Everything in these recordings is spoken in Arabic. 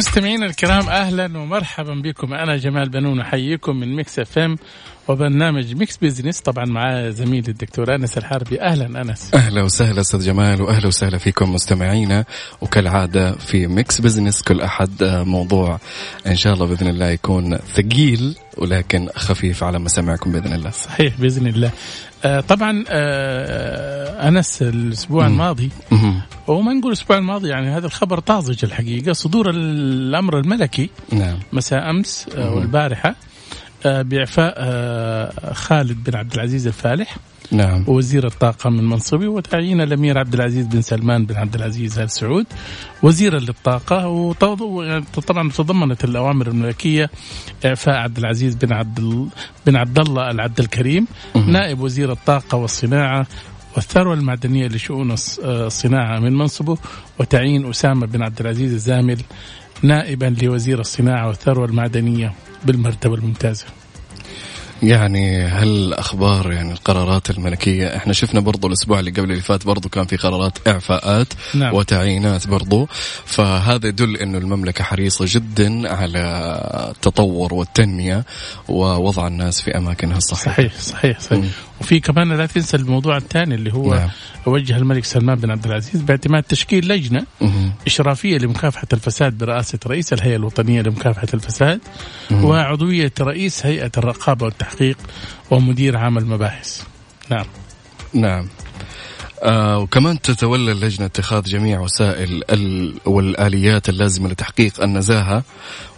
مستمعينا الكرام أهلا ومرحبا بكم. أنا جمال بنون أحييكم من ميكس إف إم وبرنامج ميكس بزنس طبعا مع زميلي الدكتور أنس الحربي. أهلا أنس. أهلا وسهلا أستاذ جمال واهلا وسهلا فيكم مستمعينا. وكالعادة في ميكس بزنس كل أحد موضوع إن شاء الله بإذن الله يكون ثقيل ولكن خفيف على مسامعكم بإذن الله. صحيح بإذن الله. آه طبعا آه أنس الأسبوع مم. الماضي مهم. وما نقول الأسبوع الماضي يعني هذا الخبر طازج الحقيقة صدور الأمر الملكي نعم مساء أمس آه مم. والبارحة آه بإعفاء آه خالد بن عبد العزيز الفالح نعم وزير الطاقة من منصبه وتعيين الأمير عبد العزيز بن سلمان بن عبد العزيز آل سعود وزيرا للطاقة وطبعا تضمنت الأوامر الملكية إعفاء عبد العزيز بن عبد بن عبد الله العبد الكريم. نائب وزير الطاقة والصناعة والثروة المعدنية لشؤون آه، الصناعة من منصبه وتعيين أسامة بن عبد العزيز الزامل نائبا لوزير الصناعة والثروة المعدنية بالمرتبة الممتازة يعني هل أخبار يعني القرارات الملكية إحنا شفنا برضو الأسبوع اللي قبل اللي فات برضو كان في قرارات إعفاءات نعم. وتعيينات برضو فهذا يدل إنه المملكة حريصة جدا على التطور والتنمية ووضع الناس في أماكنها الصحيحة صحيح صحيح صحيح. وفي كمان لا تنسى الموضوع الثاني اللي هو نعم. وجه الملك سلمان بن عبد العزيز باعتماد تشكيل لجنة مهم. إشرافية لمكافحة الفساد برئاسة رئيس الهيئة الوطنية لمكافحة الفساد مم. وعضوية رئيس هيئة الرقابة والتحقيق ومدير عام المباحث. نعم نعم آه وكمان تتولى اللجنة اتخاذ جميع وسائل ال والآليات اللازمة لتحقيق النزاهة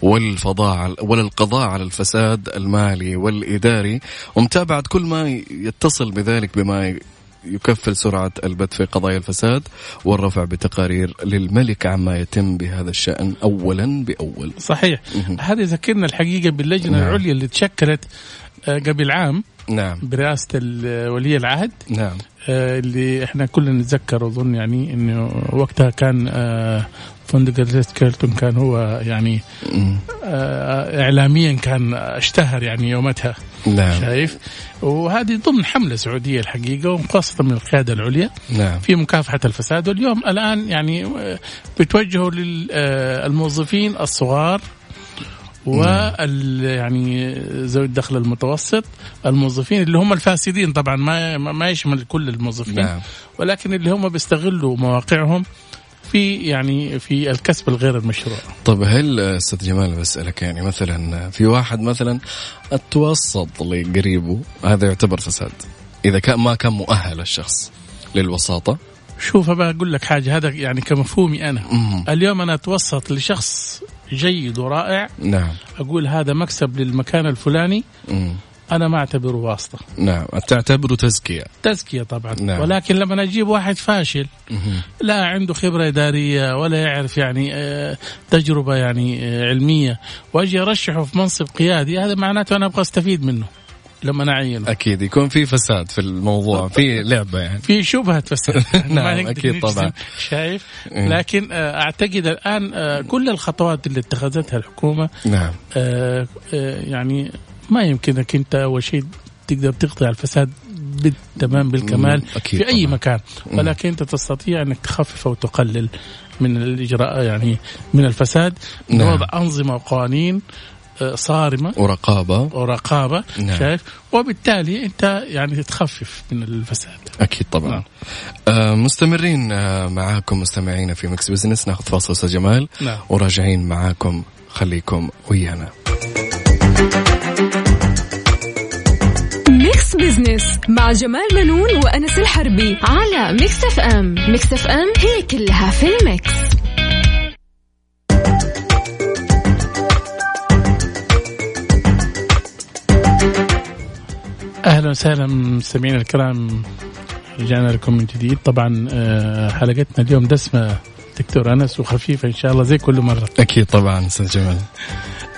والفضاء والقضاء على الفساد المالي والإداري ومتابعة كل ما يتصل بذلك بما يكفل سرعة البث في قضايا الفساد والرفع بتقارير للملك عما يتم بهذا الشأن أولا بأول صحيح. هذا يذكرنا الحقيقة باللجنة نعم. العليا اللي تشكلت آه، قبل عام نعم. برئاسة ولي العهد. نعم. آه، اللي إحنا كلنا نتذكر اظن يعني إنه وقتها كان آه، فندق الريست كيلتون كان هو يعني. آه، اعلاميا كان اشتهر يعني يومتها. نعم. شايف؟ وهذه ضمن حملة سعودية الحقيقة وخاصه من القيادة العليا نعم. في مكافحة الفساد. واليوم الآن يعني بتوجهوا للموظفين الصغار وال يعني ذوي الدخل المتوسط الموظفين اللي هم الفاسدين طبعا ما ما يشمل كل الموظفين نعم. ولكن اللي هم بيستغلوا مواقعهم في يعني في الكسب الغير المشروع. طب هل أستاذ جمال بسألك يعني مثلا في واحد مثلا التوسط لقريبه هذا يعتبر فساد إذا كان ما كان مؤهل الشخص للوساطة؟ شوف بقى أقول لك حاجة هذا يعني كمفهومي أنا. مم. اليوم أنا أتوسط لشخص جيد ورائع. نعم. أقول هذا مكسب للمكان الفلاني. مم. أنا ما أعتبره واسطة. نعم. تعتبره تزكية. تزكية طبعا. نعم. ولكن لما أجيب واحد فاشل. لا عنده خبرة إدارية ولا يعرف يعني آه، تجربة يعني آه، علمية وأجي أرشحه في منصب قيادي هذا معناته أنا أبغى أستفيد منه. لما اعينه أكيد يكون في فساد في الموضوع في لعبة يعني في شبهة فساد نعم، نجزم. طبعا. شايف إيه. لكن آه، أعتقد الآن آه، كل الخطوات اللي اتخذتها الحكومة نعم آه، يعني ما يمكنك أنت أول شيء تقدر تقضي على الفساد بالتمام بالكمال في أي طبعاً. مكان. ولكن أنت تستطيع أنك تخفف أو تقلل من الإجراء يعني من الفساد نعم. بوضع أنظمة وقوانين صارمة ورقابة. ورقابة نعم. شايف؟ وبالتالي أنت يعني تخفف من الفساد. أكيد طبعا. نعم. آه مستمرين آه معاكم مستمعينا في مكس بزنس. ناخذ فاصل أستاذ جمال. نعم. وراجعين معاكم. خليكم ويانا. ميكس بزنس مع جمال بنون وأنس الحربي على ميكس أف أم. ميكس أف أم هي كلها في الميكس. أهلا وسهلا مستمعينا الكرام رجعنا لكم من جديد. طبعا آه، حلقتنا اليوم دسمة دكتور أنس وخفيفة إن شاء الله زي كل مرة. أكيد طبعا أستاذ جمال.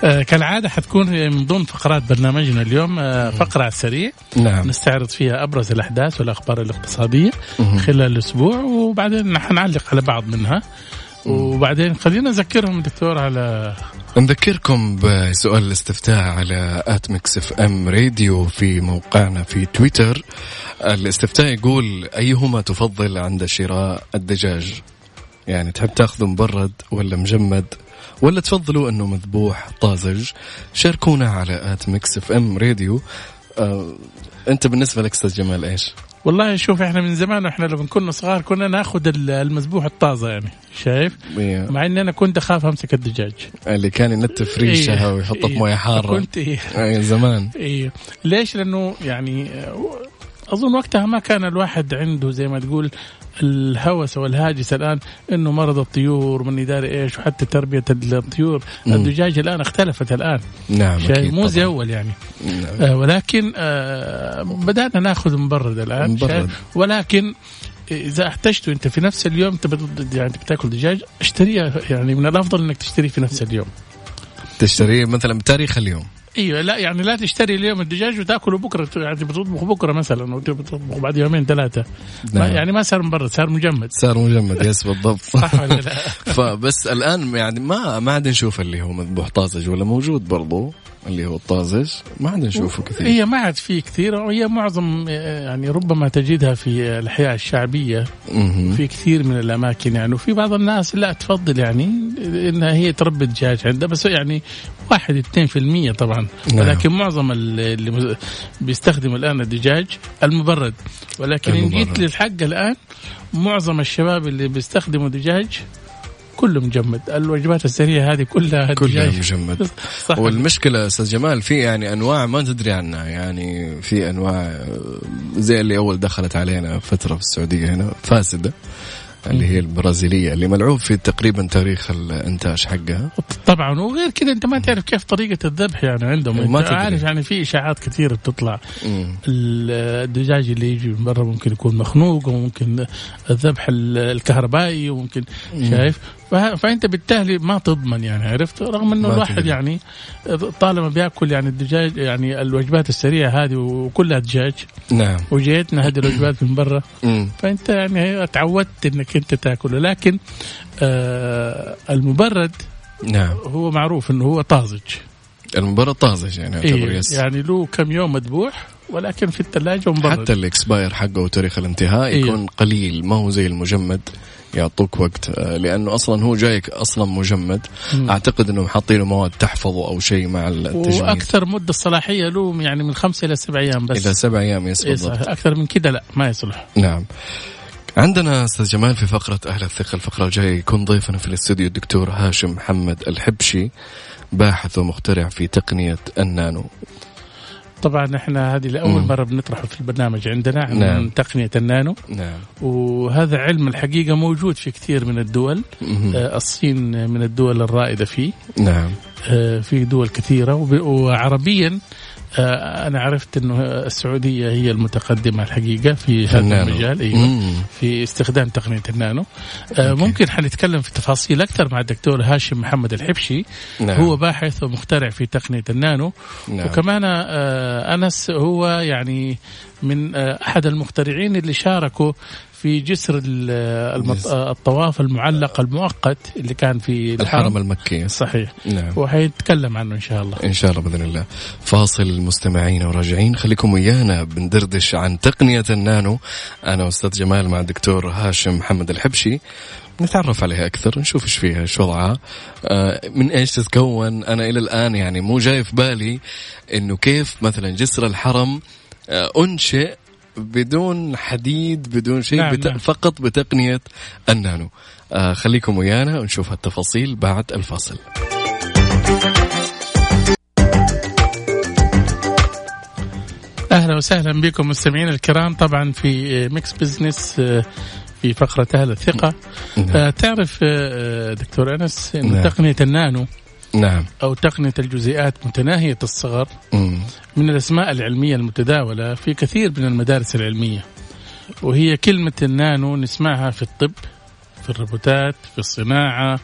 آه، كالعادة حتكون من ضمن فقرات برنامجنا اليوم آه، فقرة على السريع. نعم. نستعرض فيها أبرز الأحداث والأخبار الاقتصادية. خلال الأسبوع وبعدين حنعلق على بعض منها. وبعدين خلينا نذكرهم دكتور على نذكركم بسؤال الاستفتاء على at Mix FM Radio في موقعنا في تويتر. الاستفتاء يقول أيهما تفضل عند شراء الدجاج؟ يعني تحب تاخذه مبرد ولا مجمد؟ ولا تفضلوا إنه مذبوح طازج؟ شاركونا على at Mix FM Radio. آه أنت بالنسبة لك أستاذ جمال إيش؟ والله شوف إحنا من زمان وإحنا لما كنا صغار كنا ناخذ المذبوح الطازة يعني شايف؟ إيه. مع إني أنا كنت أخاف أمسك الدجاج اللي كان ينتف ريشها إيه. ويحطها في إيه. موية حارة كنت إيه. زمان إيه. ليش؟ لأنه يعني أظن وقتها ما كان الواحد عنده زي ما تقول الهوس والهاجس الآن إنه مرض الطيور من داري إيش وحتى تربية الطيور. الدجاج الآن اختلفت الآن نعم شيء مو زي. أول يعني نعم. آه ولكن آه بدأنا نأخذ مبرد الآن مبرد. ولكن إذا احتجته انت في نفس اليوم يعني بتأكل دجاج اشتريه يعني من الأفضل إنك تشتريه في نفس اليوم تشتريه مثلا بتاريخ اليوم أيوه لا يعني لا تشتري اليوم الدجاج وتاكله بكرة. يعني بتطبخ بكرة مثلا وتطبخ بعد يومين ثلاثة. ما نعم. يعني ما صار مبرد صار مجمد. صار مجمد يس بالضبط. صح ولا لا؟ فبس الآن يعني ما ما عاد نشوف اللي هو مذبوح طازج ولا موجود برضو اللي هو الطازج. ما عاد نشوفه كثير. هي ما عاد في كثير. وهي معظم يعني ربما تجدها في الاحياء الشعبية. في كثير من الأماكن يعني. وفي بعض الناس لا تفضل يعني إنها هي تربي دجاج عندها. بس يعني واحد 2% طبعا. نعم. ولكن معظم اللي بيستخدموا الآن الدجاج المبرد. ولكن إن. جيت للحق الآن معظم الشباب اللي بيستخدموا دجاج كله مجمد. الوجبات السريعة هذه كلها كلها. مجمد. صح. والمشكلة أستاذ جمال في يعني أنواع ما تدري عنها. يعني في أنواع زي اللي أول دخلت علينا فترة في السعودية هنا فاسدة. اللي هي البرازيلية اللي ملعوب في تقريبا تاريخ الإنتاج حقها. طبعا وغير كذا أنت ما تعرف كيف طريقة الذبح يعني عندهم. ما. عارف يعني في إشاعات كثيرة بتطلع. الدجاج اللي يجي من برا ممكن يكون مخنوق وممكن الذبح ال- الكهربائي وممكن شايف؟ فأنت بالتالي ما تضمن يعني عرفت؟ رغم إنه الواحد. يعني طالما بيأكل يعني الدجاج يعني الوجبات السريعة هذه وكلها دجاج. نعم. وجيتنا هذه الوجبات من برا. فأنت يعني تعودت إنك أنت تأكله. لكن آه المبرد نعم. هو معروف إنه هو طازج. المبرد طازج يعني إيه يعني له كم يوم مذبوح. ولكن في الثلاجه ومبرد حتى الإكسباير حقه وتاريخ الانتهاء إيه. يكون قليل ما هو زي المجمد يعطوك وقت. آه، لأنه أصلا هو جايك أصلا مجمد. مم. أعتقد إنهم حاطينه مواد تحفظه أو شيء مع التجميد وأكثر مدة الصلاحية له يعني من خمسة إلى سبع أيام بس. إلى سبع أيام يس إيه بالضبط. أكثر من كده لا ما يصلح. نعم. عندنا أستاذ جمال في فقرة أهل الثقة الفقرة الجاية يكون ضيفنا في الاستوديو الدكتور هاشم محمد الحبشي باحث ومخترع في تقنية النانو. طبعا إحنا هذه لأول مم. مرة بنطرحه في البرنامج عندنا عن نعم. تقنية النانو نعم وهذا علم الحقيقة موجود في كثير من الدول مهم. آه، الصين من الدول الرائدة فيه نعم في دول كثيرة وب- وعربيا آه، أنا عرفت إنه السعودية هي المتقدمة الحقيقة في هذا النانو. المجال مم. في استخدام تقنية النانو آه، أوكي. ممكن حنتكلم في تفاصيل أكثر مع الدكتور هاشم محمد الحبشي نعم. هو باحث ومخترع في تقنية النانو نعم. وكمان آه، أنس هو يعني من آه، أحد المخترعين اللي شاركوا في جسر المط... الطواف المعلق المؤقت اللي كان في الحرم المكي. صحيح. نعم. وحيتكلم عنه إن شاء الله. إن شاء الله بإذن الله. فاصل مستمعين وراجعين. خليكم ويانا بندردش عن تقنية النانو. أنا واستاذ جمال مع الدكتور هاشم محمد الحبشي. نتعرف عليها أكثر نشوف إيش فيها إيش وضعها. آه، من إيش تتكون؟ أنا إلى الآن يعني مو جاي في بالي إنه كيف مثلا جسر الحرم آه، أنشئ بدون حديد بدون شيء نعم، بت... نعم. فقط بتقنية النانو آه خليكم ويانا ونشوف التفاصيل بعد الفاصل أهلا وسهلا بكم مستمعينا الكرام طبعا في ميكس بزنس في فقرة أهل الثقة نعم. آه، تعرف آه، دكتور أنس إن نعم. تقنية النانو نعم. أو تقنية الجزيئات متناهية الصغر مم. من الأسماء العلمية المتداولة في كثير من المدارس العلمية. وهي كلمة النانو نسمعها في الطب في الروبوتات في الصناعة.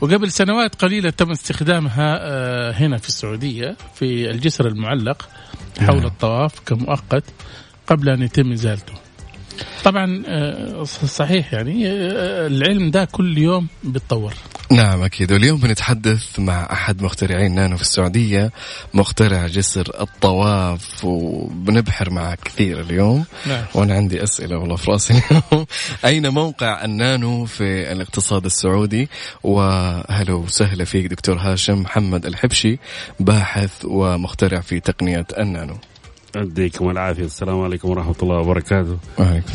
وقبل سنوات قليلة تم استخدامها آه، هنا في السعودية في الجسر المعلق حول نعم. الطواف كمؤقت قبل أن يتم إزالته. طبعا آه، صحيح يعني آه، العلم ده كل يوم بيتطور. نعم أكيد. واليوم بنتحدث مع أحد مخترعين نانو في السعودية مخترع جسر الطواف وبنبحر معك كثير اليوم. نعم. وأنا عندي أسئلة والله في رأسي اليوم. أين موقع النانو في الاقتصاد السعودي؟ وهلا وسهلا فيك دكتور هاشم محمد الحبشي باحث ومخترع في تقنية النانو. يديكم العافية. السلام عليكم ورحمة الله وبركاته.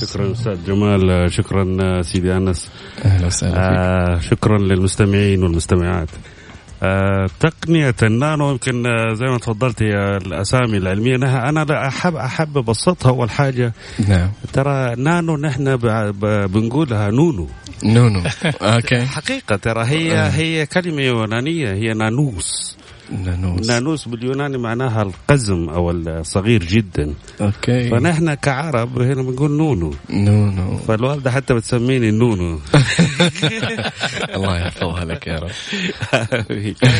شكرا أستاذ جمال شكرا سيدي أنس. أهلا وسهلا آه شكرا للمستمعين والمستمعات. آه تقنية النانو يمكن آه زي ما تفضلت هي الأسامي العلمية أنا أنا أحب أحب أبسطها أول حاجة. نعم. ترى نانو نحن بنقولها نونو. نونو. okay. حقيقة ترى هي آه. هي كلمة يونانية هي نانوس. نانوس. نانوس باليوناني معناها القزم أو الصغير جدا. okay. فنحن كعرب هنا بنقول نونو. نونو. فالوالدة حتى بتسميني نونو. الله يحفظها لك يا رب.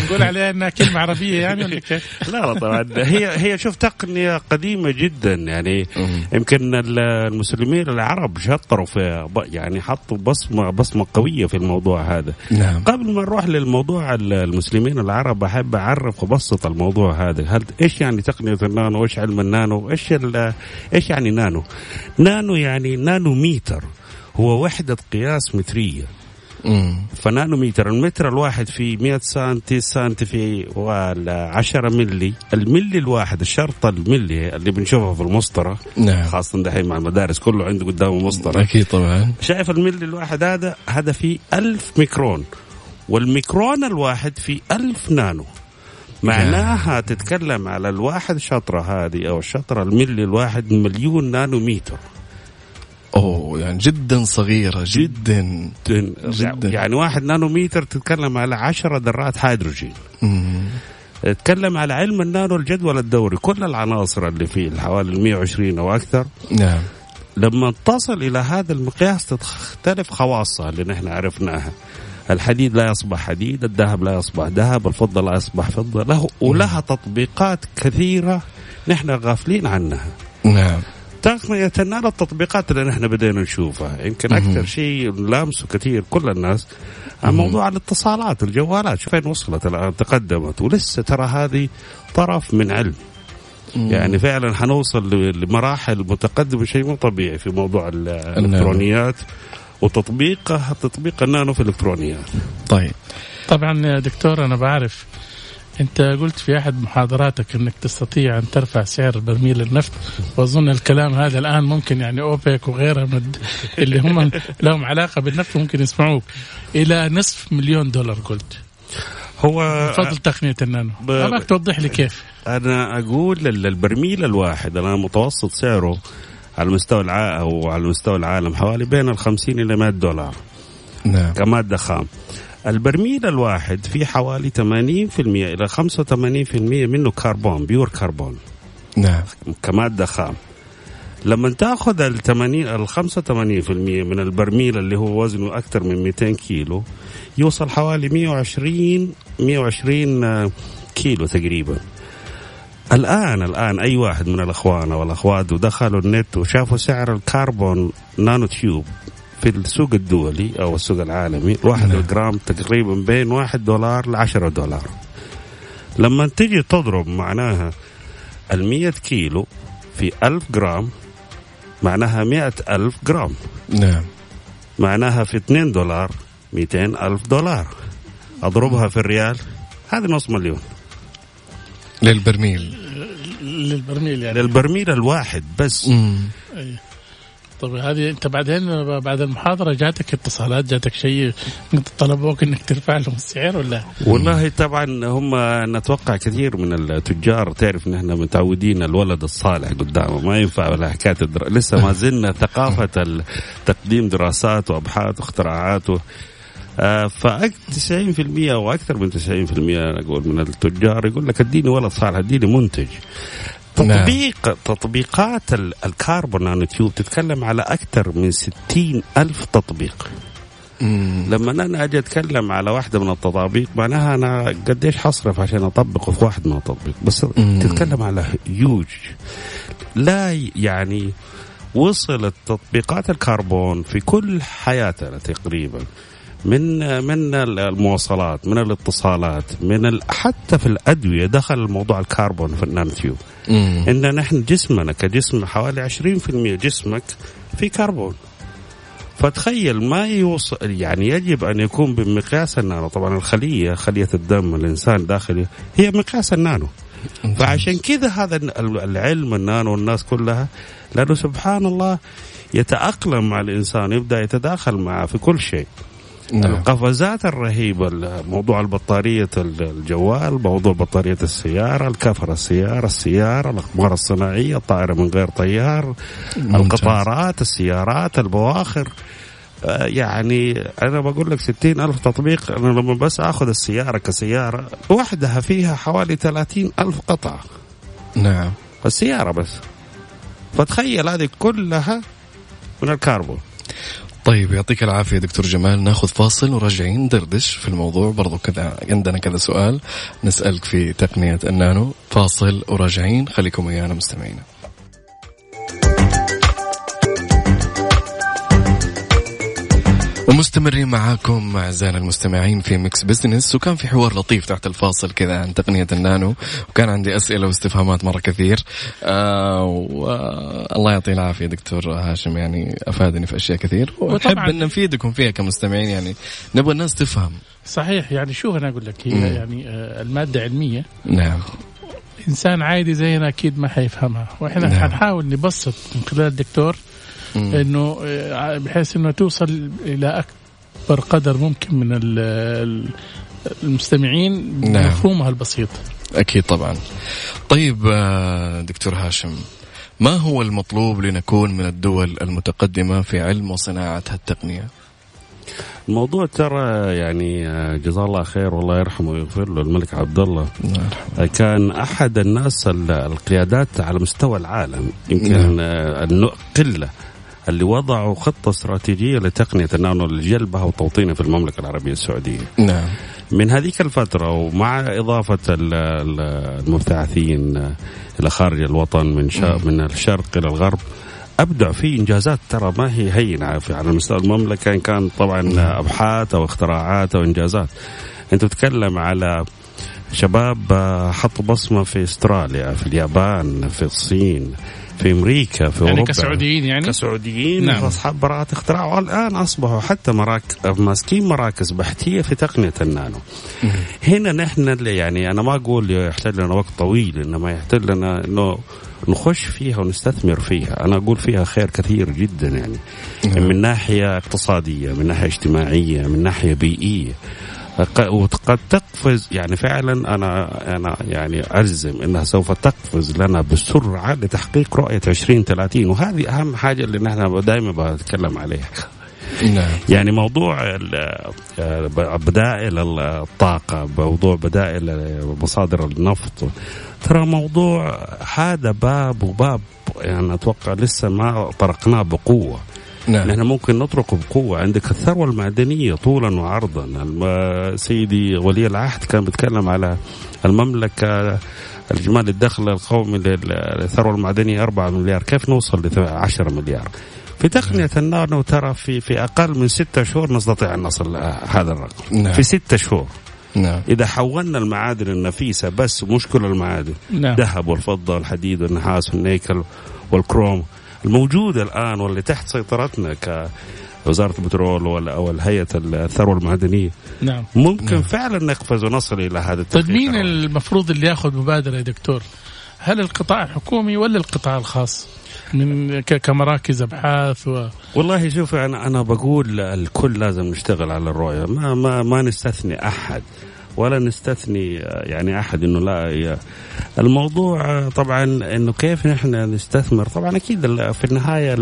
نقول عليها إنها كلمة عربية يعني ولا كيف؟ لا لا طبعا. هي هي شوف تقنية قديمة جدا. يعني يمكن المسلمين العرب شطروا في يعني حطوا بصمة بصمة قوية في الموضوع هذا. نعم. قبل ما نروح للموضوع المسلمين العرب أحب أعرف اعرف وابسط الموضوع هذا. هل إيش يعني تقنية النانو؟ إيش علم النانو؟ إيش إيش يعني نانو؟ نانو يعني نانو ميتر هو وحدة قياس مترية. فنانومتر المتر الواحد في 100 سنتي سنتي في 10 ملي. الملي الواحد الشرطة الملي اللي بنشوفها في المسطرة نعم. خاصة دحين مع المدارس كله عنده قدامه مسطرة. أكيد طبعا. شايف الملي الواحد هذا؟ هذا فيه ألف ميكرون. والميكرون الواحد في ألف نانو. معناها تتكلم على الواحد شطرة هذه أو الشطرة الملي الواحد مليون نانومتر أوه يعني جدا صغيرة جدا جدا, جداً. يعني واحد نانومتر تتكلم على عشرة ذرات هيدروجين. تتكلم على علم النانو الجدول الدوري كل العناصر اللي فيه حوالي 120 أو أكثر. نعم. لما تصل إلى هذا المقياس تختلف خواصها اللي نحن عرفناها. الحديد لا يصبح حديد الذهب لا يصبح ذهب الفضة لا يصبح فضة له ولها تطبيقات كثيرة نحن غافلين عنها. نعم. تقنية النار التطبيقات اللي نحن بدينا نشوفها. يمكن أكثر شيء لامسه كثير كل الناس موضوع الاتصالات الجوالات. شوف فين وصلت الآن تقدمت. ولسه ترى هذه طرف من علم. يعني فعلا حنوصل لمراحل متقدمة شيء مو طبيعي في موضوع الإلكترونيات. وتطبيقه تطبيق النانو في الالكترونيات. طيب. طبعا دكتور أنا بعرف أنت قلت في أحد محاضراتك أنك تستطيع أن ترفع سعر برميل النفط وأظن الكلام هذا الآن ممكن يعني أوبك وغيرها من اللي هم لهم علاقة بالنفط ممكن يسمعوك إلى نصف مليون دولار قلت. هو فضل تقنية النانو ب... أبغاك توضح لي كيف أنا أقول البرميل الواحد أنا متوسط سعره على مستوى الع... أو على مستوى العالم حوالي بين ال 50 إلى 100 دولار. نعم. كمادة خام. البرميل الواحد فيه حوالي 80% إلى 85% منه كربون بيور كربون. نعم. كمادة خام. لما تأخذ ال 80 ال 85% من البرميل اللي هو وزنه أكثر من 200 كيلو يوصل حوالي 120 120 كيلو تقريبا. الآن الآن أي واحد من الإخوان أو الأخوات ودخلوا النت وشافوا سعر الكربون nano tube في السوق الدولي أو السوق العالمي واحد نعم. الجرام تقريبا بين واحد دولار ل 10 دولار. لما تيجي تضرب معناها ال كيلو في ألف جرام معناها مئة ألف جرام. نعم. معناها في 2 دولار 200 ألف دولار. أضربها في الريال هذا نص مليون. للبرميل. للبرميل يعني. للبرميل الواحد بس. مم. طيب هذه أنت بعدين بعد المحاضرة جاتك اتصالات جاتك شيء طلبوك إنك ترفع لهم السعر ولا؟ والله طبعا هم نتوقع كثير من التجار تعرف ان إحنا متعودين الولد الصالح قدامه ما ينفع ولا حكاية الدر... لسه ما زلنا ثقافة تقديم دراسات وابحاث واختراعات آه، ف 90% أو أكثر من 90% أنا أقول من التجار يقول لك اديني ولد صالح اديني منتج تطبيق نعم. تطبيقات الكاربون نانو تيوب تتكلم على أكثر من 60 ألف تطبيق مم. لما أنا أجي أتكلم على واحدة من التطابيق معناها أنا قديش حصرف عشان أطبقه في واحد من التطبيق بس مم. تتكلم على يوج لا يعني وصلت تطبيقات الكربون في كل حياتنا تقريبا من من المواصلات من الاتصالات من. حتى في الأدوية دخل موضوع الكربون في النانوتيوب إن نحن جسمنا كجسم حوالي 20% جسمك في كربون. فتخيل ما يوصل يعني يجب أن يكون بمقياس النانو. طبعا الخلية خلية الدم الإنسان داخلي هي مقياس النانو. فعشان كذا هذا العلم النانو والناس كلها لأنه سبحان الله يتأقلم مع الإنسان يبدأ يتداخل معه في كل شيء. نعم. القفزات الرهيبة موضوع البطارية الجوال موضوع بطارية السيارة الكفر السيارة السيارة الأقمار الصناعية الطائرة من غير طيار ممتاز. القطارات السيارات البواخر. آه، يعني أنا بقول لك ستين ألف تطبيق أنا لما بس أخذ السيارة كسيارة وحدها فيها حوالي ثلاثين ألف قطعة نعم. السيارة بس. فتخيل هذه كلها من الكربون. طيب يعطيك العافية دكتور جمال. ناخذ فاصل وراجعين ندردش في الموضوع. برضو كذا عندنا كذا سؤال نسألك في تقنية النانو. فاصل وراجعين. خليكم ويانا مستمعينا ومستمرين معاكم اعزائنا المستمعين في ميكس بزنس وكان في حوار لطيف تحت الفاصل كذا عن تقنية النانو وكان عندي أسئلة واستفهامات مرة كثير. آه والله يعطيه العافية دكتور هاشم يعني أفادني في أشياء كثير. ونحب أن نفيدكم فيها كمستمعين يعني نبغى الناس تفهم. صحيح يعني شوف أنا أقول لك؟ هي يعني آه المادة علمية. نعم. إنسان عادي زينا أكيد ما حيفهمها. وإحنا نعم. حنحاول نبسط من خلال الدكتور إنه آه، بحيث إنه توصل إلى أكبر قدر ممكن من المستمعين نعم. مفهومها البسيط. أكيد طبعا. طيب آه، دكتور هاشم ما هو المطلوب لنكون من الدول المتقدمة في علم وصناعه هالتقنيه الموضوع ترى يعني آه، جزاه الله خير والله يرحمه ويغفر له الملك عبد الله كان أحد الناس القيادات على مستوى العالم يمكن نعم. قله اللي وضعوا خطة استراتيجية لتقنية النانو لجلبها وتوطينها في المملكة العربية السعودية. نعم. من هذيك الفترة ومع إضافة المبتعثين إلى خارج الوطن من من الشرق إلى الغرب أبدع في إنجازات ترى ما هي هينة على مستوى المملكة إن كان طبعا. أبحاث أو اختراعات أو إنجازات. أنت تتكلم على شباب حطوا بصمة في أستراليا في اليابان في الصين في أمريكا في يعني أوروبا. كسعوديين يعني؟ كسعوديين نعم. اصحاب براءات اختراع والان أصبحوا حتى مراكز ماسكين مراكز بحثية في تقنية النانو. هنا نحن اللي يعني أنا ما أقول يحتاج لنا وقت طويل إنما يحتاج لنا إنه نخش فيها ونستثمر فيها. أنا أقول فيها خير كثير جدا يعني. من ناحية اقتصادية من ناحية اجتماعية من ناحية بيئية. وقد تقفز يعني فعلا أنا أنا يعني اجزم إنها سوف تقفز لنا بسرعة لتحقيق رؤية 2030 وهذه أهم حاجة اللي نحن دائما بتكلم عليها. نعم. يعني موضوع بدائل الطاقة موضوع بدائل مصادر النفط ترى موضوع هذا باب وباب يعني أتوقع لسه ما طرقناه بقوة نعم. نحن ممكن نطرق بقوة عندك. الثروة المعدنية طولا وعرضا. سيدي ولي العهد كان بيتكلم على المملكة الجمال الدخل القومي للثروة المعدنية 4 مليار. كيف نوصل ل 10 مليار؟ في تقنية النانو ترى في في أقل من ستة شهور نستطيع أن نصل هذا الرقم. نعم. في ستة شهور. نعم. إذا حولنا المعادن النفيسة بس مش كل المعادن. نعم. ذهب والفضة والحديد والنحاس والنيكل والكروم. الموجودة الآن واللي تحت سيطرتنا ك وزارة البترول ولا أو الهيئه الثروة المعدنية نعم ممكن نعم. فعلا نقفز ونصل إلى هذا التحقيق طيب مين المفروض اللي ياخذ مبادرة يا دكتور؟ هل القطاع الحكومي ولا القطاع الخاص؟ من كمراكز أبحاث و... والله شوف أنا أنا بقول الكل لازم نشتغل على الرؤية ما ما ما نستثني أحد ولا نستثني يعني أحد إنه لا الموضوع طبعا إنه كيف نحن نستثمر؟ طبعا أكيد في النهاية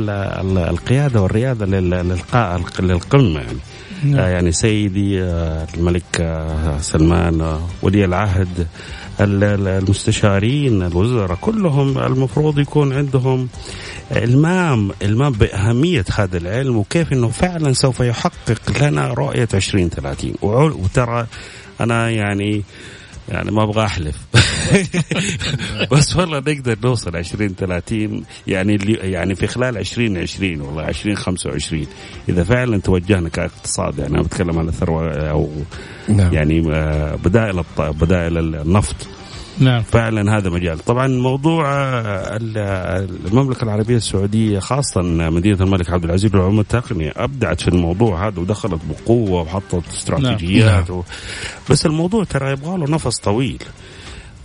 القيادة والريادة للقاء للقمة يعني. نعم. يعني سيدي الملك سلمان ولي العهد المستشارين الوزراء كلهم المفروض يكون عندهم إلمام إلمام بأهمية هذا العلم وكيف إنه فعلا سوف يحقق لنا رؤية 2030 وترى أنا يعني يعني ما أبغى أحلف. بس والله نقدر نوصل 20 30 يعني يعني في خلال 2020 والله 2025 إذا فعلا توجهنا كاقتصاد يعني أنا بتكلم عن الثروة أو نعم. يعني آه، بدائل بدائل النفط. نعم. فعلا هذا مجال. طبعا موضوع آه، ال- المملكة العربية السعودية خاصة مدينة الملك عبد العزيز للعلوم التقنية أبدعت في الموضوع هذا ودخلت بقوة وحطت استراتيجيات و... بس الموضوع ترى يبغى له نفس طويل.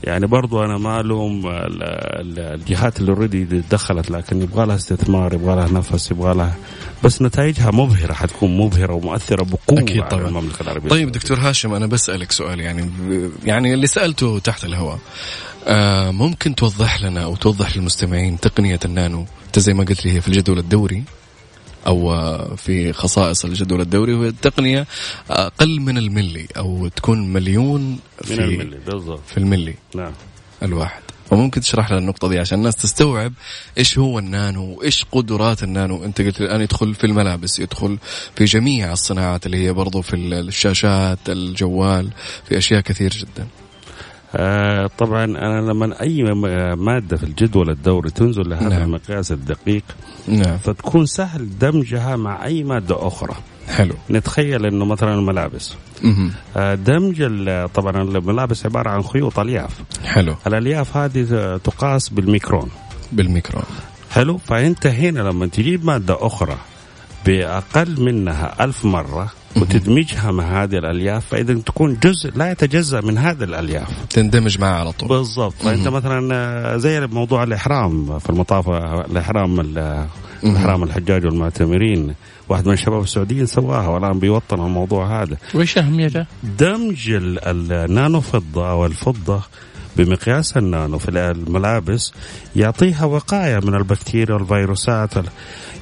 يعني برضو أنا ما ألوم ال- ال- الجهات اللي اوريدي دخلت لكن يبغى لها استثمار يبغى لها نفس يبغى لها بس نتائجها مبهرة حتكون مبهرة ومؤثرة بقوة على طبعاً. المملكة العربية طيب السعودية. دكتور هاشم أنا بسألك سؤال يعني يعني اللي سألته تحت الهواء آه ممكن توضح لنا أو توضح للمستمعين تقنية النانو أنت زي ما قلت لي هي في الجدول الدوري أو في خصائص الجدول الدوري وهي التقنيه أقل من الملي أو تكون مليون من في الملي بالضبط. في الملي نعم. الواحد. وممكن تشرح لنا النقطة دي عشان الناس تستوعب إيش هو النانو وإيش قدرات النانو. أنت قلت الآن يدخل في الملابس يدخل في جميع الصناعات اللي هي برضو في الشاشات الجوال في أشياء كثير جدا. آه طبعا أنا لما أي مادة في الجدول الدوري تنزل لهذا نعم. المقياس الدقيق نعم. فتكون سهل دمجها مع أي مادة أخرى. حلو. نتخيل إنه مثلا الملابس. مهم. آه دمج طبعا الملابس عبارة عن خيوط ألياف. حلو. الألياف هذه تقاس بالميكرون. بالميكرو حلو؟ فأنت هنا لما تجيب مادة أخرى بأقل منها ألف مرة وتدمجها مع هذه الألياف فإذا تكون جزء لا يتجزأ من هذه الألياف. تندمج معه على طول. بالضبط. فأنت مثلا آه، زي موضوع الإحرام في المطاف آه، الإحرام ال- احرام الحجاج والمعتمرين. واحد من الشباب السعوديين سواها والآن بيوطن الموضوع هذا. وش أهميته؟ دمج ال- النانو فضه أو الفضه بمقياس النانو في الملابس يعطيها وقاية من البكتيريا والفيروسات وال-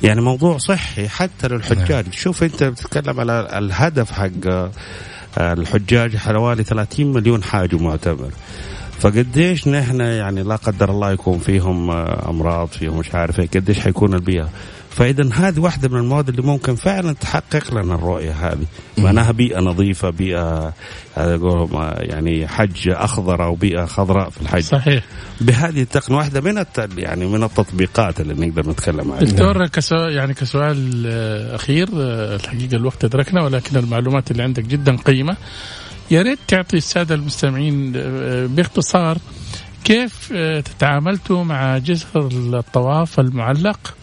يعني موضوع صحي حتى للحجاج. شوف أنت بتتكلم على الهدف حق آه، الحجاج حوالي 30 مليون حاج ومعتمر فقديش نحن يعني لا قدر الله يكون فيهم آه، أمراض فيهم مش عارف إيه قديش حيكون البيئة؟ فإذا هذه واحدة من المواد اللي ممكن فعلا تحقق لنا الرؤية هذه. معناها بيئة نظيفة بيئة يعني حج أخضر أو بيئة خضراء في الحج صحيح. بهذه التقنية واحدة من. يعني من التطبيقات اللي نقدر نتكلم عنها. دكتور كسو يعني كسؤال آه، أخير آه، الحقيقة الوقت أدركنا ولكن المعلومات اللي عندك جدا قيمة. يا ريت تعطي السادة المستمعين آه، باختصار كيف تتعاملتوا مع جسر الطواف المعلق.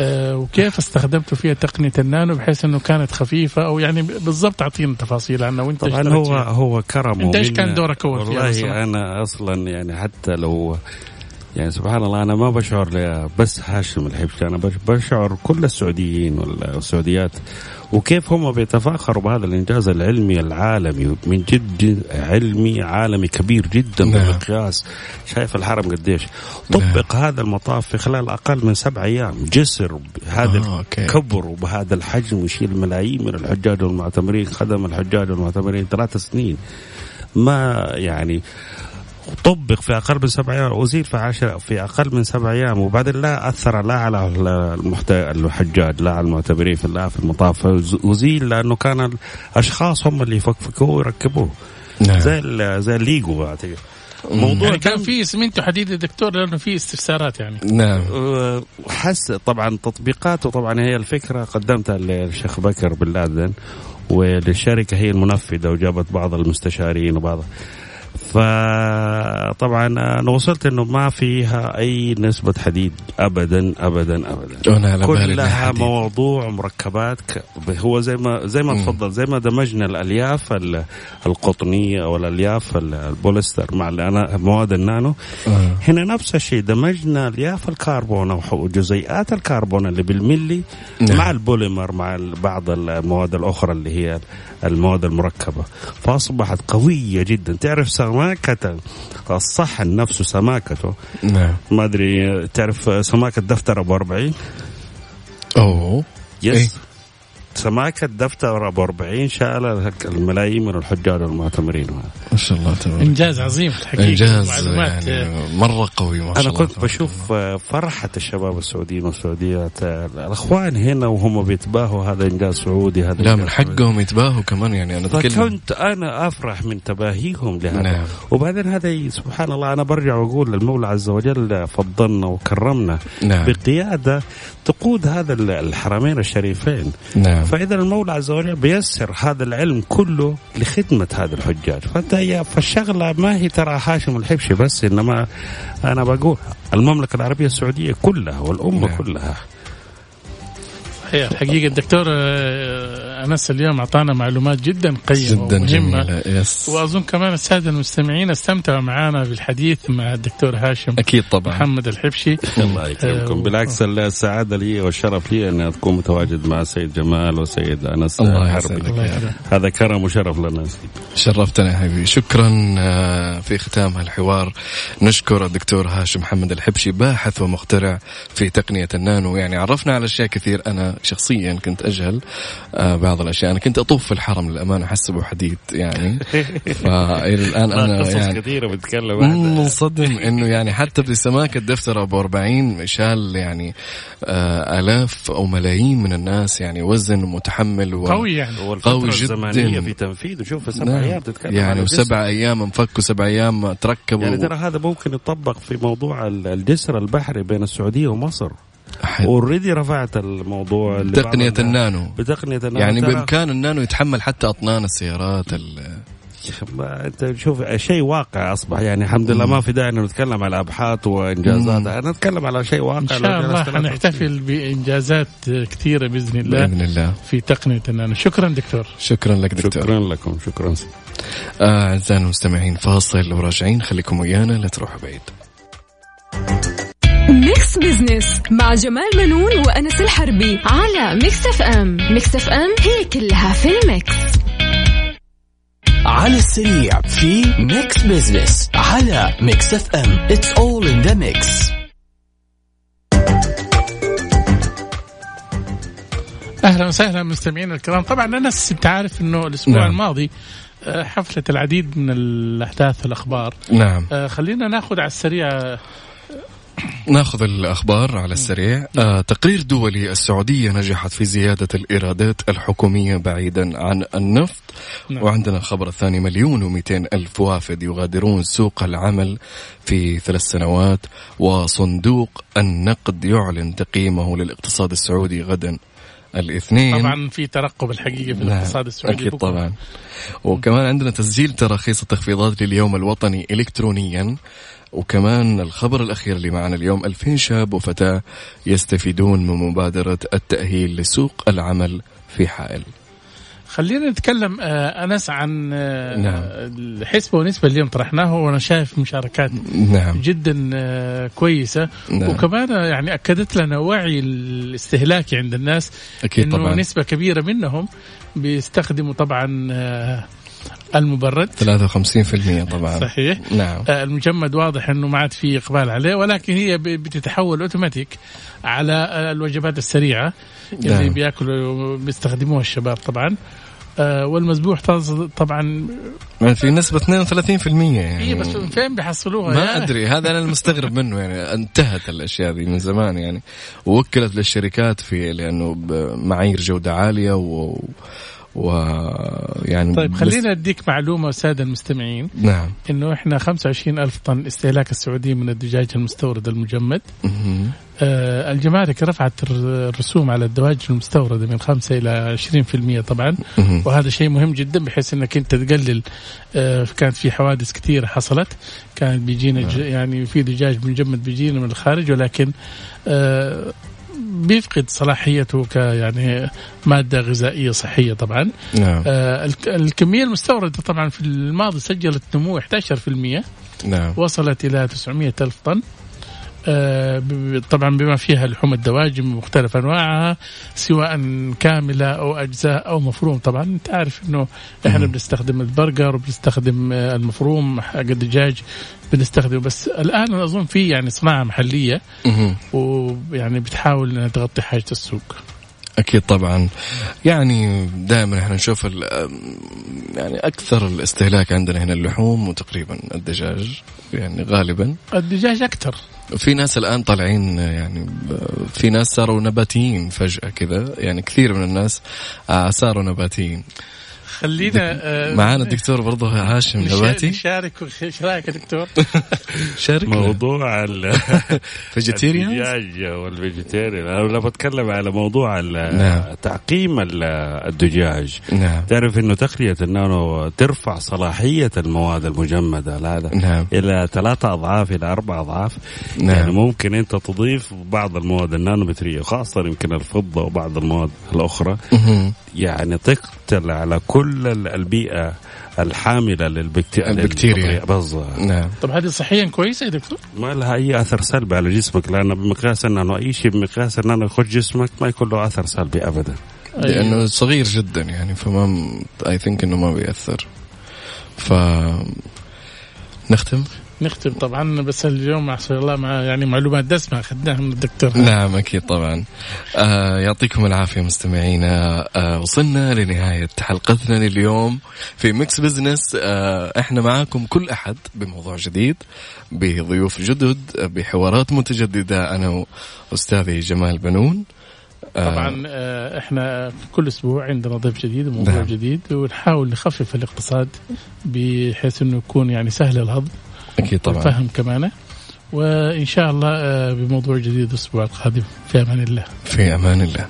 آه، وكيف استخدمتوا فيها تقنية النانو بحيث إنه كانت خفيفة أو يعني بالضبط اعطينا تفاصيل عنها وأنت طبعا هو فيها. هو كرم إيش ومنة. كان دورك فيها بس؟ والله أنا أصلا يعني حتى لو يعني سبحان الله أنا ما بشعر بس هاشم الحبشي أنا بش- بشعر كل السعوديين والسعوديات وكيف هم بيتفاخروا بهذا الإنجاز العلمي العالمي من جد علمي عالمي كبير جدا نعم. بالمقياس شايف الحرم قديش طبق هذا المطاف في خلال أقل من سبع أيام جسر بهذا آه، أوكي. كبر وبهذا الحجم يشيل ملايين من الحجاج والمعتمرين خدم الحجاج والمعتمرين ثلاث سنين ما يعني طبق في أقل من سبع أيام أزيل في عشر في أقل من سبع أيام. وبعدين لا أثر لا على المحت... الحجاج لا على المعتبرين في لا في المطاف. أزيل لأنه كان الأشخاص هم اللي يفكفكوه ويركبوه. نعم. زي ال- زي الليجو بعتقد موضوع يعني كان في اسمنت وحديد يا دكتور لأنه في استفسارات يعني. نعم. أه، حس طبعا تطبيقاته طبعا هي الفكرة قدمتها للشيخ بكر بن لادن وللشركة هي المنفذة وجابت بعض المستشارين وبعض. فطبعا أنا وصلت إنه ما فيها أي نسبة حديد ابدا ابدا ابدا على إنها كلها. موضوع مركبات ك... هو زي ما زي ما. تفضل زي ما دمجنا الألياف ال- القطنية أو الألياف ال- البوليستر مع مواد النانو آه. هنا نفس الشيء دمجنا ألياف الكربون أو جزيئات الكربون اللي بالملي نعم. مع البوليمر مع بعض المواد الأخرى اللي هي المواد المركبة. فأصبحت قوية جدا. تعرف سماكه الصحن نفسه سماكته. نعم. ما أدري تعرف سماكة دفتر أبو 40 أوه. يس سماكة دفتر أبو 40 شال الملايين من الحجاج والمعتمرين ما شاء الله تبارك إنجاز عظيم الحقيقة. إنجاز معلومات. يعني مرة قوي ما شاء أنا الله كنت بشوف فرحة الشباب السعوديين والسعوديات. الأخوان هنا وهم بيتباهوا هذا إنجاز سعودي هذا لا إنجاز من حقهم يتباهوا كمان يعني أنا أتكلم. فكنت أنا أفرح من تباهيهم لهذا. نعم. وبعدين هذا سبحان الله أنا برجع وأقول المولى عز وجل فضلنا وكرمنا نعم. بقيادة تقود هذا الحرمين الشريفين. نعم. فإذا المولى عز وجل بيسر هذا العلم كله لخدمة هذا الحجاج. فأنت هي فالشغلة ما هي ترى هاشم الحبشي بس إنما أنا بقول المملكة العربية السعودية كلها والأمة نعم. كلها. صحيح الحقيقة الدكتور آه، أنس اليوم أعطانا معلومات جدا قيمة جدا ومهمة. جميلة. يس وأظن كمان الساده المستمعين استمتعوا معنا بالحديث مع الدكتور هاشم أكيد طبعا. محمد الحبشي. الله يكرمكم آه، بالعكس السعادة لي والشرف لي أن أكون متواجد مع سيد جمال وسيد أنس الله حربي. يسلمك. هذا كرم وشرف لنا. شرفتنا يا حبيبي. شكرا آه، في ختام هالحوار. نشكر الدكتور هاشم محمد الحبشي باحث ومخترع في تقنية النانو. يعني عرفنا على أشياء كثير. أنا شخصيا كنت أجهل آه، بعض الأشياء أنا كنت أطوف في الحرم للأمانة أحسبه حديد يعني فإلى الآن أنا قصص يعني كثيرة بتكلم عنها. منصدم إنه يعني حتى بسماكه دفتر أبو 40 شال يعني آه آلاف أو ملايين من الناس يعني وزن متحمل و... قوي يعني قوي جداً. الزمنية في تنفيذه شوف سبع نعم. أيام تتكلم يعني. وسبع أيام انفكوا سبع أيام تركبوا يعني ترى هذا ممكن يطبق في موضوع ال- الجسر البحري بين السعودية ومصر already رفعت الموضوع الناس- النانو. بتقنية النانو. يعني بامكان النانو يتحمل حتى أطنان السيارات أنت شوف شيء واقع أصبح. يعني الحمد لله ما في داعي إنه نتكلم على أبحاث وإنجازات. مم. أنا أتكلم على شيء واقع. إن شاء الله حنحتفل بإنجازات كثيرة بإذن الله بإذن الله. في تقنية النانو. شكرا دكتور. شكرا لك دكتور. شكرا لكم. شكرا. آه، اعزائنا المستمعين فاصل وراجعين. خليكم ويانا لا تروحوا بعيد. ميكس بزنس مع جمال منون وأنس الحربي على Mix FM Mix FM هي كلها في ال mix. على السريع في ميكس بزنس على Mix FM it's all in the mix أهلا وسهلا مستمعينا الكرام. طبعا أنس أنت عارف إنه الأسبوع نعم. الماضي آه، حفلت العديد من الأحداث والأخبار. نعم. آه، خلينا ناخذ على السريع ناخذ الأخبار على السريع. آه تقرير دولي السعودية نجحت في زيادة الإيرادات الحكومية بعيدا عن النفط. نعم. وعندنا الخبر الثاني مليون ومئتين ألف وافد يغادرون سوق العمل في ثلاث سنوات وصندوق النقد يعلن تقييمه للاقتصاد السعودي غدا. الاثنين. طبعا في ترقب الحقيقة في الاقتصاد السعودي أكيد بكرة. طبعا. وكمان عندنا تسجيل تراخيص التخفيضات لليوم الوطني إلكترونيا. وكمان الخبر الأخير اللي معنا اليوم 2000 شاب وفتاة يستفيدون من مبادرة التأهيل لسوق العمل في حائل. خلينا نتكلم آه، أنس عن آه، نعم. الحسبة ونسبة اللي يوم طرحناها وأنا شايف مشاركات نعم. جدا آه، كويسة. نعم. وكمان يعني أكدت لنا وعي الاستهلاكي عند الناس أكيد إنه طبعا. نسبة كبيرة منهم بيستخدموا طبعا المبرد. 53% طبعا. صحيح. نعم. المجمد واضح إنه ما عاد في إقبال عليه ولكن هي بتتحول أوتوماتيك على الوجبات السريعة اللي نعم. بياكلوا بيستخدموها الشباب طبعا. والمذبوح طاز- طبعا في نسبة 32% يعني. هي بس فين بيحصلوها؟ ما أدري هذا أنا المستغرب منه يعني انتهت الأشياء ذي من زمان يعني. ووكلت للشركات في لأنه بمعايير جودة عالية و, و يعني طيب خلينا أديك معلومة الساده المستمعين. نعم. إنه إحنا 25 ألف طن استهلاك السعودية من الدجاج المستورد المجمد. آه، الجمارك رفعت الر- الرسوم على الدواجن المستورده من 5 إلى 20% طبعا. مهم. وهذا شيء مهم جدا بحيث إنك أنت تقلل آه، كانت في حوادث كثيرة حصلت. كان بيجينا ج- يعني في دجاج مجمد بيجينا من الخارج ولكن آه، بيفقد صلاحيته ك يعني مادة غذائية صحية طبعا. نعم. آه، الك- الكمية المستوردة طبعا في الماضي سجلت نمو 11% نعم. وصلت إلى 900 ألف طن. طبعا بما فيها لحوم الدواجن بمختلف أنواعها سواء كاملة أو أجزاء أو مفروم. طبعا أنت عارف إنه إحنا مم. بنستخدم البرجر وبنستخدم آه، المفروم حق الدجاج بنستخدمه. بس الآن أنا أظن في يعني صناعة محلية. ويعني بتحاول إنها تغطي حاجة السوق. أكيد طبعا. يعني دائما إحنا نشوف يعني أكثر الاستهلاك عندنا هنا اللحوم وتقريبا الدجاج يعني غالبا. الدجاج أكثر. في ناس الآن طالعين يعني في ناس صاروا نباتيين فجأة كذا. يعني كثير من الناس آه، صاروا نباتيين. خلينا آه، معانا الدكتور برضه هاشم نباتي. نشارك إيش رأيك يا دكتور؟ شارك موضوع ال- vegetarian الدجاج وال vegetarian أنا بتكلم على موضوع نعم. تعقيم ال- الدجاج. نعم. تعرف إنه تقنيه النانو ترفع صلاحية المواد المجمدة. هذا نعم. إلى ثلاثة أضعاف إلى أربع أضعاف. نعم. يعني ممكن أنت تضيف بعض المواد النانومترية خاصة يمكن الفضة وبعض المواد الأخرى. يعني تقتل على كل ال- البيئة الحاملة للبكتيريا البكتيريا. بالضبط. نعم. طب هذه صحيا كويسة يا دكتور؟ ما لها أي أثر سلبي على جسمك لأن بمقياس أنه أي شيء بمقياس أنه يخش جسمك ما يكون له أثر سلبي ابدا. لأنه صغير جدا يعني فما I think إنه ما بيأثر. ف نختم؟ نختم طبعا بس اليوم ما شاء الله مع يعني معلومات دسمة أخذناها من الدكتور. نعم أكيد طبعا. آه يعطيكم العافية مستمعينا آه وصلنا لنهاية حلقتنا لليوم في ميكس بزنس آه إحنا معاكم كل أحد بموضوع جديد بضيوف جدد آه، بحوارات متجددة أنا وأستاذي جمال بنون. آه، طبعا آه، إحنا كل أسبوع عندنا ضيف جديد وموضوع نعم. جديد ونحاول نخفف الاقتصاد بحيث إنه يكون يعني سهل الهضم. أكيد طبعا. فهم كمان وإن شاء الله آه، بموضوع جديد الأسبوع القادم. في أمان الله. في أمان الله.